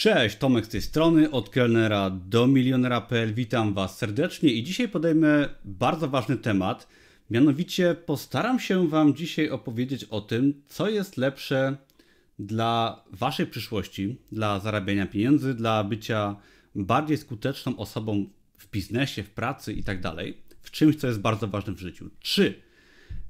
Cześć, Tomek z tej strony, od kelnera do milionera.pl. Witam Was serdecznie i dzisiaj podejmę bardzo ważny temat. Mianowicie postaram się Wam dzisiaj opowiedzieć o tym, co jest lepsze dla Waszej przyszłości, dla zarabiania pieniędzy, dla bycia bardziej skuteczną osobą w biznesie, w pracy itd., tak w czymś, co jest bardzo ważne w życiu. Czy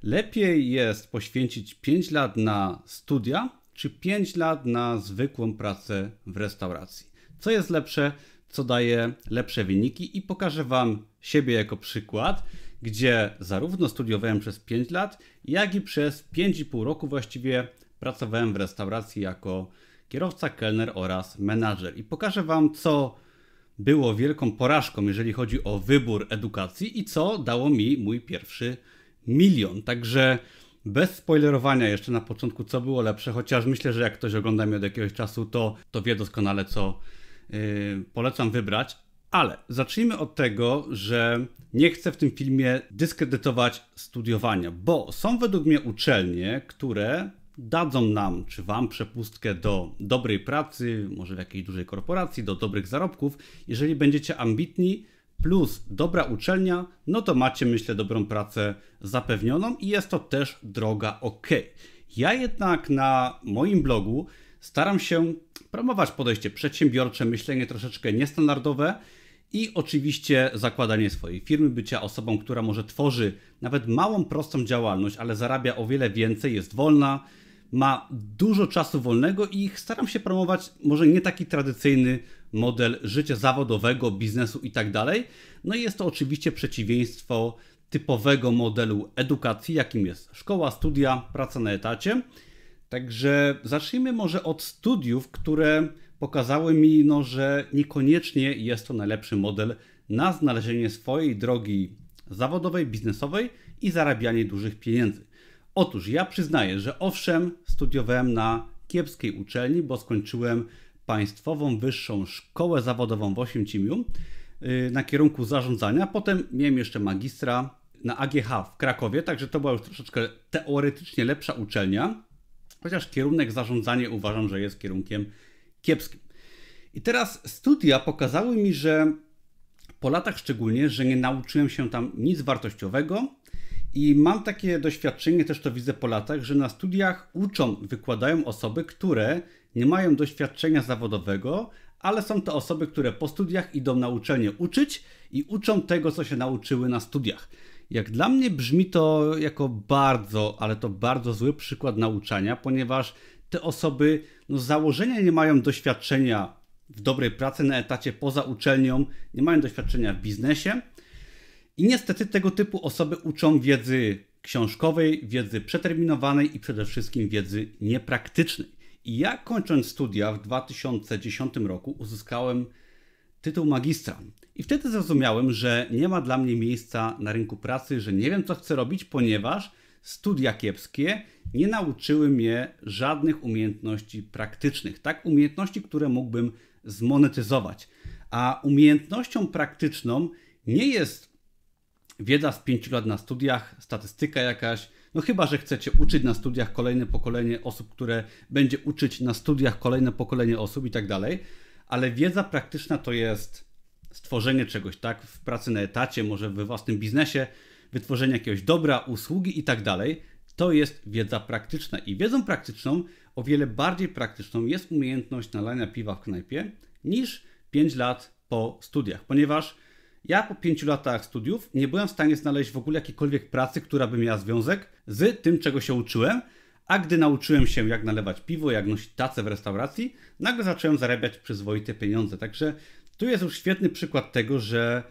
lepiej jest poświęcić 5 lat na studia, czy 5 lat na zwykłą pracę w restauracji. Co jest lepsze, co daje lepsze wyniki i pokażę Wam siebie jako przykład, gdzie zarówno studiowałem przez 5 lat, jak i przez 5,5 roku właściwie pracowałem w restauracji jako kierowca, kelner oraz menadżer. I pokażę Wam, co było wielką porażką, jeżeli chodzi o wybór edukacji i co dało mi mój pierwszy milion. Także bez spoilerowania jeszcze na początku, co było lepsze, chociaż myślę, że jak ktoś ogląda mnie od jakiegoś czasu, to, to wie doskonale, co yy, polecam wybrać. Ale zacznijmy od tego, że nie chcę w tym filmie dyskredytować studiowania, bo są według mnie uczelnie, które dadzą nam, czy Wam przepustkę do dobrej pracy, może w jakiejś dużej korporacji, do dobrych zarobków, jeżeli będziecie ambitni, plus dobra uczelnia, no to macie, myślę, dobrą pracę zapewnioną i jest to też droga ok. Ja jednak na moim blogu staram się promować podejście przedsiębiorcze, myślenie troszeczkę niestandardowe i oczywiście zakładanie swojej firmy, bycia osobą, która może tworzy nawet małą, prostą działalność, ale zarabia o wiele więcej, jest wolna, ma dużo czasu wolnego i staram się promować może nie taki tradycyjny model życia zawodowego, biznesu i tak. No i jest to oczywiście przeciwieństwo typowego modelu edukacji, jakim jest szkoła, studia, praca na etacie. Także zacznijmy może od studiów, które pokazały mi, no, że niekoniecznie jest to najlepszy model na znalezienie swojej drogi zawodowej, biznesowej i zarabianie dużych pieniędzy. Otóż ja przyznaję, że owszem, studiowałem na kiepskiej uczelni, bo skończyłem Państwową Wyższą Szkołę Zawodową w Oświęcimiu y, na kierunku zarządzania. Potem miałem jeszcze magistra na AGH w Krakowie, także to była już troszeczkę teoretycznie lepsza uczelnia, chociaż kierunek zarządzanie uważam, że jest kierunkiem kiepskim. I teraz studia pokazały mi, że po latach szczególnie, że nie nauczyłem się tam nic wartościowego, i mam takie doświadczenie, też to widzę po latach, że na studiach uczą, wykładają osoby, które nie mają doświadczenia zawodowego, ale są to osoby, które po studiach idą na uczelnię uczyć i uczą tego, co się nauczyły na studiach. Jak dla mnie brzmi to jako bardzo, ale to bardzo zły przykład nauczania, ponieważ te osoby no, z założenia nie mają doświadczenia w dobrej pracy na etacie poza uczelnią, nie mają doświadczenia w biznesie, i niestety tego typu osoby uczą wiedzy książkowej, wiedzy przeterminowanej i przede wszystkim wiedzy niepraktycznej. I ja kończąc studia w 2010 roku uzyskałem tytuł magistra. I wtedy zrozumiałem, że nie ma dla mnie miejsca na rynku pracy, że nie wiem co chcę robić, ponieważ studia kiepskie nie nauczyły mnie żadnych umiejętności praktycznych, tak umiejętności, które mógłbym zmonetyzować. A umiejętnością praktyczną nie jest wiedza z 5 lat na studiach, statystyka jakaś. No chyba, że chcecie uczyć na studiach kolejne pokolenie osób, które będzie uczyć na studiach kolejne pokolenie osób i tak dalej, ale wiedza praktyczna to jest stworzenie czegoś, tak, w pracy na etacie, może we własnym biznesie, wytworzenie jakiegoś dobra, usługi i tak dalej. To jest wiedza praktyczna i wiedzą praktyczną, o wiele bardziej praktyczną jest umiejętność nalania piwa w knajpie niż 5 lat po studiach, ponieważ ja po pięciu latach studiów nie byłem w stanie znaleźć w ogóle jakiejkolwiek pracy, która by miała związek z tym, czego się uczyłem, a gdy nauczyłem się, jak nalewać piwo, jak nosić tacę w restauracji, nagle zacząłem zarabiać przyzwoite pieniądze. Także tu jest już świetny przykład tego, że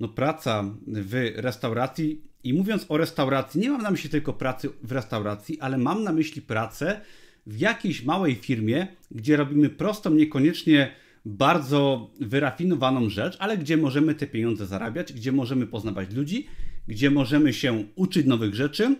no, praca w restauracji, i mówiąc o restauracji, nie mam na myśli tylko pracy w restauracji, ale mam na myśli pracę w jakiejś małej firmie, gdzie robimy prostą, niekoniecznie bardzo wyrafinowaną rzecz, ale gdzie możemy te pieniądze zarabiać, gdzie możemy poznawać ludzi, gdzie możemy się uczyć nowych rzeczy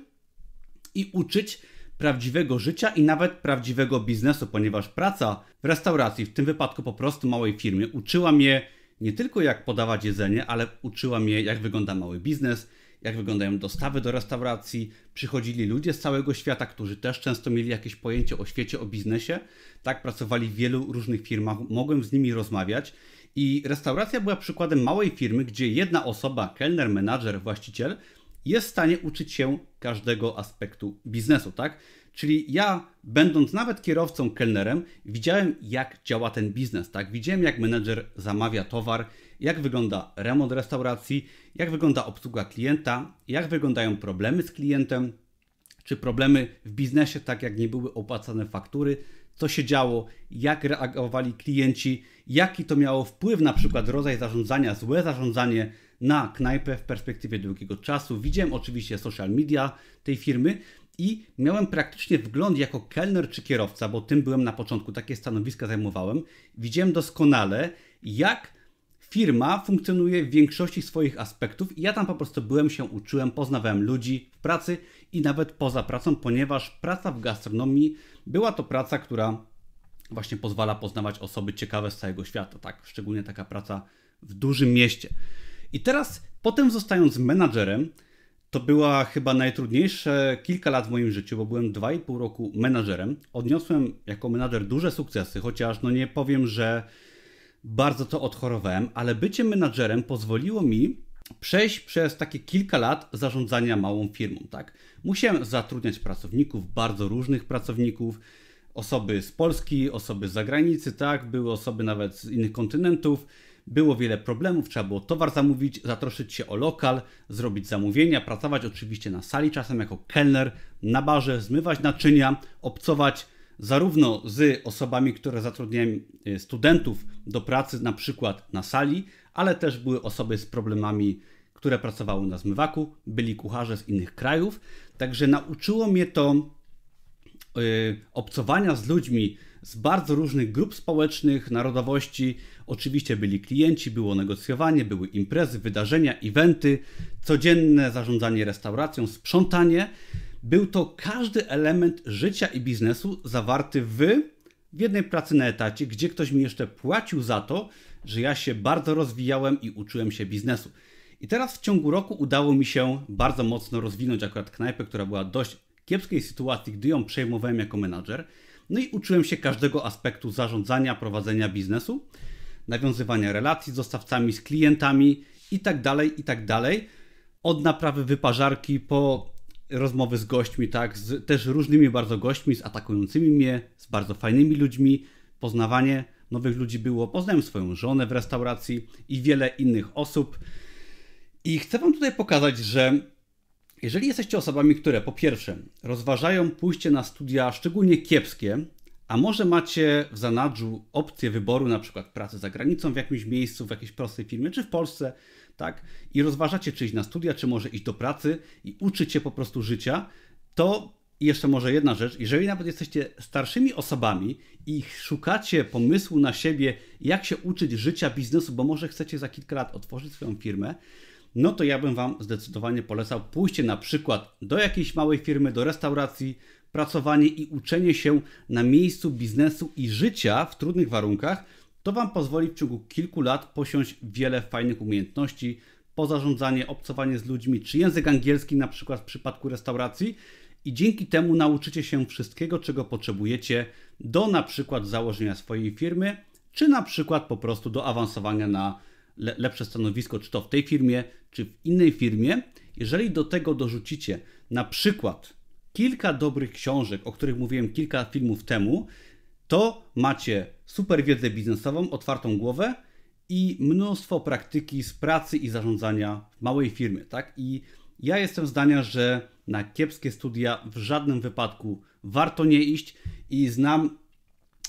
i uczyć prawdziwego życia i nawet prawdziwego biznesu, ponieważ praca w restauracji, w tym wypadku po prostu małej firmie, uczyła mnie nie tylko jak podawać jedzenie, ale uczyła mnie jak wygląda mały biznes, jak wyglądają dostawy do restauracji. Przychodzili ludzie z całego świata, którzy też często mieli jakieś pojęcie o świecie, o biznesie. Tak, pracowali w wielu różnych firmach, mogłem z nimi rozmawiać. I restauracja była przykładem małej firmy, gdzie jedna osoba, kelner, menadżer, właściciel, jest w stanie uczyć się każdego aspektu biznesu, tak? Czyli ja, będąc nawet kierowcą, kelnerem, widziałem, jak działa ten biznes, tak? Widziałem, jak menedżer zamawia towar, jak wygląda remont restauracji, jak wygląda obsługa klienta, jak wyglądają problemy z klientem, czy problemy w biznesie, tak jak nie były opłacane faktury, co się działo, jak reagowali klienci, jaki to miało wpływ na przykład rodzaj zarządzania, złe zarządzanie na knajpę w perspektywie długiego czasu. Widziałem oczywiście social media tej firmy i miałem praktycznie wgląd jako kelner czy kierowca, bo tym byłem na początku, takie stanowiska zajmowałem. Widziałem doskonale, jak firma funkcjonuje w większości swoich aspektów i ja tam po prostu byłem, się uczyłem, poznawałem ludzi w pracy i nawet poza pracą, ponieważ praca w gastronomii była to praca, która właśnie pozwala poznawać osoby ciekawe z całego świata, tak? Szczególnie taka praca w dużym mieście. I teraz, potem zostając menadżerem, to była chyba najtrudniejsze kilka lat w moim życiu, bo byłem 2,5 roku menadżerem. Odniosłem jako menadżer duże sukcesy, chociaż no nie powiem, że bardzo to odchorowałem, ale bycie menadżerem pozwoliło mi przejść przez takie kilka lat zarządzania małą firmą, tak? Musiałem zatrudniać pracowników, bardzo różnych pracowników, osoby z Polski, osoby z zagranicy, tak? Były osoby nawet z innych kontynentów było wiele problemów, trzeba było towar zamówić, zatroszczyć się o lokal, zrobić zamówienia, pracować oczywiście na sali, czasem jako kelner, na barze, zmywać naczynia, obcować zarówno z osobami, które zatrudniają e, studentów do pracy, na przykład na sali, ale też były osoby z problemami, które pracowały na zmywaku, byli kucharze z innych krajów. Także nauczyło mnie to yy, obcowania z ludźmi z bardzo różnych grup społecznych, narodowości. Oczywiście byli klienci, było negocjowanie, były imprezy, wydarzenia, eventy, codzienne zarządzanie restauracją, sprzątanie. Był to każdy element życia i biznesu zawarty w, w jednej pracy na etacie, gdzie ktoś mi jeszcze płacił za to, że ja się bardzo rozwijałem i uczyłem się biznesu. I teraz w ciągu roku udało mi się bardzo mocno rozwinąć akurat knajpę, która była dość kiepskiej sytuacji, gdy ją przejmowałem jako menadżer. No i uczyłem się każdego aspektu zarządzania, prowadzenia biznesu, nawiązywania relacji z dostawcami, z klientami itd., tak itd. Tak Od naprawy wyparzarki po rozmowy z gośćmi, tak, z też różnymi bardzo gośćmi, z atakującymi mnie, z bardzo fajnymi ludźmi, poznawanie nowych ludzi było. Poznałem swoją żonę w restauracji i wiele innych osób. I chcę Wam tutaj pokazać, że jeżeli jesteście osobami, które po pierwsze rozważają pójście na studia szczególnie kiepskie, a może macie w zanadrzu opcję wyboru na przykład pracy za granicą w jakimś miejscu, w jakiejś prostej firmie, czy w Polsce, tak? I rozważacie, czy iść na studia, czy może iść do pracy i uczyć po prostu życia, to jeszcze może jedna rzecz, jeżeli nawet jesteście starszymi osobami i szukacie pomysłu na siebie, jak się uczyć życia, biznesu, bo może chcecie za kilka lat otworzyć swoją firmę, no to ja bym Wam zdecydowanie polecał pójście na przykład do jakiejś małej firmy, do restauracji, pracowanie i uczenie się na miejscu biznesu i życia w trudnych warunkach. To Wam pozwoli w ciągu kilku lat posiąść wiele fajnych umiejętności, pozarządzanie, obcowanie z ludźmi, czy język angielski na przykład w przypadku restauracji i dzięki temu nauczycie się wszystkiego, czego potrzebujecie do na przykład założenia swojej firmy, czy na przykład po prostu do awansowania na le lepsze stanowisko, czy to w tej firmie, czy w innej firmie, jeżeli do tego dorzucicie na przykład kilka dobrych książek, o których mówiłem kilka filmów temu, to macie super wiedzę biznesową, otwartą głowę i mnóstwo praktyki z pracy i zarządzania w małej firmie, tak? I ja jestem zdania, że na kiepskie studia w żadnym wypadku warto nie iść i znam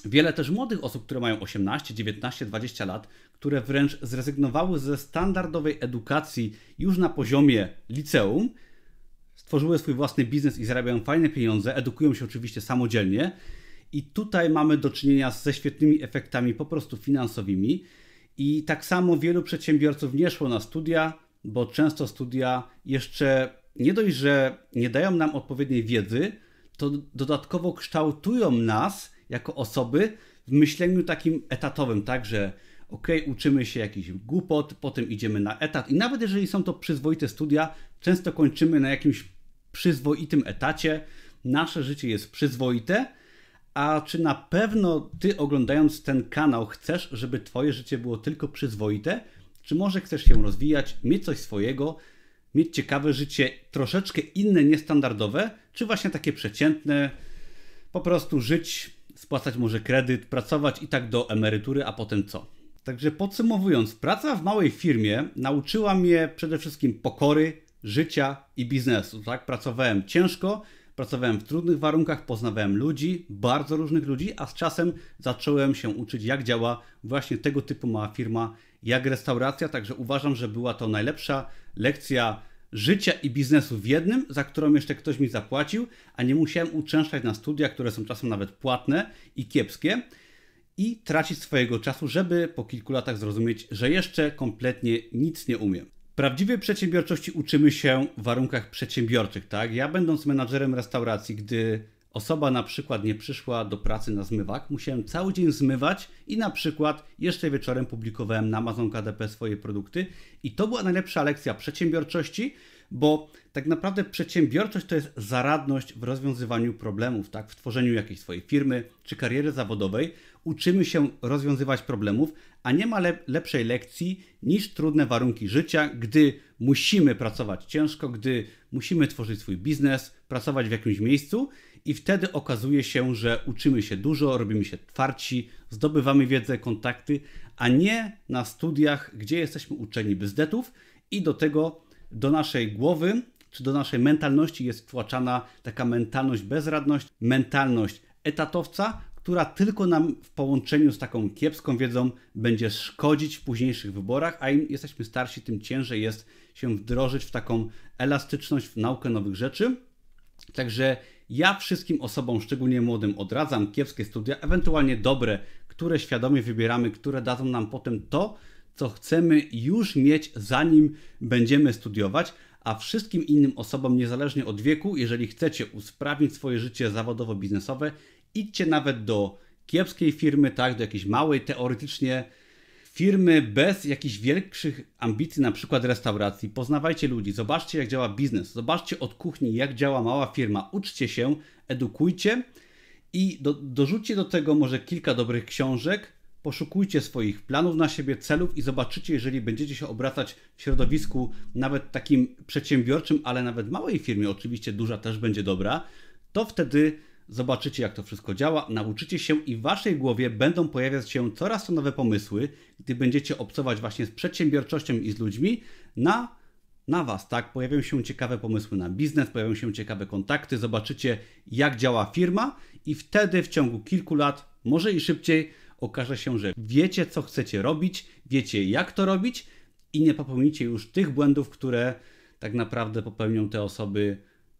wiele też młodych osób, które mają 18, 19, 20 lat, które wręcz zrezygnowały ze standardowej edukacji już na poziomie liceum, stworzyły swój własny biznes i zarabiają fajne pieniądze, edukują się oczywiście samodzielnie. I tutaj mamy do czynienia ze świetnymi efektami po prostu finansowymi. I tak samo wielu przedsiębiorców nie szło na studia, bo często studia jeszcze nie dość, że nie dają nam odpowiedniej wiedzy, to dodatkowo kształtują nas jako osoby w myśleniu takim etatowym, tak, że ok, uczymy się jakiś głupot, potem idziemy na etat i nawet jeżeli są to przyzwoite studia, często kończymy na jakimś przyzwoitym etacie, nasze życie jest przyzwoite, a czy na pewno ty oglądając ten kanał chcesz, żeby twoje życie było tylko przyzwoite? Czy może chcesz się rozwijać, mieć coś swojego, mieć ciekawe życie, troszeczkę inne, niestandardowe, czy właśnie takie przeciętne, po prostu żyć, spłacać może kredyt, pracować i tak do emerytury, a potem co? Także podsumowując, praca w małej firmie nauczyła mnie przede wszystkim pokory, życia i biznesu. Tak? Pracowałem ciężko, pracowałem w trudnych warunkach, poznawałem ludzi, bardzo różnych ludzi, a z czasem zacząłem się uczyć, jak działa właśnie tego typu mała firma, jak restauracja. Także uważam, że była to najlepsza lekcja życia i biznesu w jednym, za którą jeszcze ktoś mi zapłacił, a nie musiałem uczęszczać na studia, które są czasem nawet płatne i kiepskie i tracić swojego czasu, żeby po kilku latach zrozumieć, że jeszcze kompletnie nic nie umiem. Prawdziwej przedsiębiorczości uczymy się w warunkach przedsiębiorczych, tak? Ja będąc menadżerem restauracji, gdy osoba na przykład nie przyszła do pracy na zmywak, musiałem cały dzień zmywać i na przykład jeszcze wieczorem publikowałem na Amazon KDP swoje produkty i to była najlepsza lekcja przedsiębiorczości, bo tak naprawdę przedsiębiorczość to jest zaradność w rozwiązywaniu problemów, tak? W tworzeniu jakiejś swojej firmy czy kariery zawodowej uczymy się rozwiązywać problemów, a nie ma lepszej lekcji niż trudne warunki życia, gdy musimy pracować ciężko, gdy musimy tworzyć swój biznes, pracować w jakimś miejscu i wtedy okazuje się, że uczymy się dużo, robimy się twardsi, zdobywamy wiedzę, kontakty, a nie na studiach, gdzie jesteśmy uczeni bezdetów i do tego do naszej głowy czy do naszej mentalności jest wtłaczana taka mentalność bezradność, mentalność etatowca, która tylko nam w połączeniu z taką kiepską wiedzą będzie szkodzić w późniejszych wyborach, a im jesteśmy starsi, tym ciężej jest się wdrożyć w taką elastyczność, w naukę nowych rzeczy. Także ja wszystkim osobom, szczególnie młodym, odradzam kiepskie studia, ewentualnie dobre, które świadomie wybieramy, które dadzą nam potem to, co chcemy już mieć, zanim będziemy studiować, a wszystkim innym osobom, niezależnie od wieku, jeżeli chcecie usprawnić swoje życie zawodowo-biznesowe, idźcie nawet do kiepskiej firmy, tak, do jakiejś małej, teoretycznie firmy bez jakichś większych ambicji, na przykład restauracji. Poznawajcie ludzi, zobaczcie jak działa biznes, zobaczcie od kuchni jak działa mała firma, uczcie się, edukujcie i do, dorzućcie do tego może kilka dobrych książek, poszukujcie swoich planów na siebie, celów i zobaczycie, jeżeli będziecie się obracać w środowisku nawet takim przedsiębiorczym, ale nawet małej firmie, oczywiście duża też będzie dobra, to wtedy zobaczycie, jak to wszystko działa, nauczycie się i w waszej głowie będą pojawiać się coraz to nowe pomysły, gdy będziecie obcować właśnie z przedsiębiorczością i z ludźmi na, na was, tak? Pojawią się ciekawe pomysły na biznes, pojawią się ciekawe kontakty, zobaczycie, jak działa firma i wtedy w ciągu kilku lat, może i szybciej, okaże się, że wiecie, co chcecie robić, wiecie, jak to robić i nie popełnicie już tych błędów, które tak naprawdę popełnią te osoby,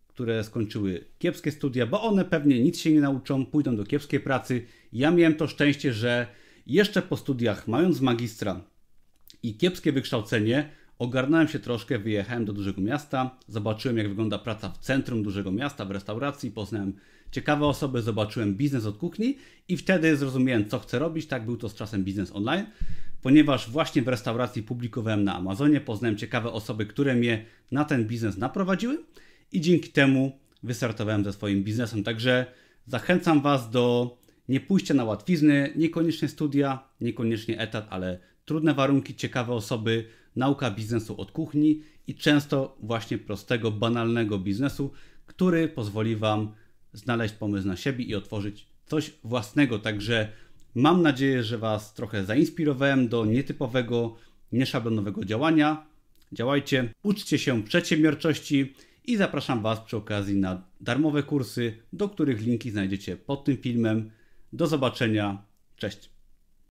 które skończyły kiepskie studia, bo one pewnie nic się nie nauczą, pójdą do kiepskiej pracy. Ja miałem to szczęście, że jeszcze po studiach, mając magistra i kiepskie wykształcenie, ogarnąłem się troszkę, wyjechałem do dużego miasta, zobaczyłem jak wygląda praca w centrum dużego miasta, w restauracji, poznałem ciekawe osoby, zobaczyłem biznes od kuchni i wtedy zrozumiałem, co chcę robić. Tak, był to z czasem biznes online, ponieważ właśnie w restauracji publikowałem na Amazonie, poznałem ciekawe osoby, które mnie na ten biznes naprowadziły i dzięki temu wystartowałem ze swoim biznesem. Także zachęcam Was do nie pójścia na łatwizny, niekoniecznie studia, niekoniecznie etat, ale trudne warunki, ciekawe osoby, nauka biznesu od kuchni i często właśnie prostego, banalnego biznesu, który pozwoli Wam znaleźć pomysł na siebie i otworzyć coś własnego. Także mam nadzieję, że Was trochę zainspirowałem do nietypowego, nieszablonowego działania. Działajcie, uczcie się przedsiębiorczości i zapraszam Was przy okazji na darmowe kursy, do których linki znajdziecie pod tym filmem. Do zobaczenia. Cześć.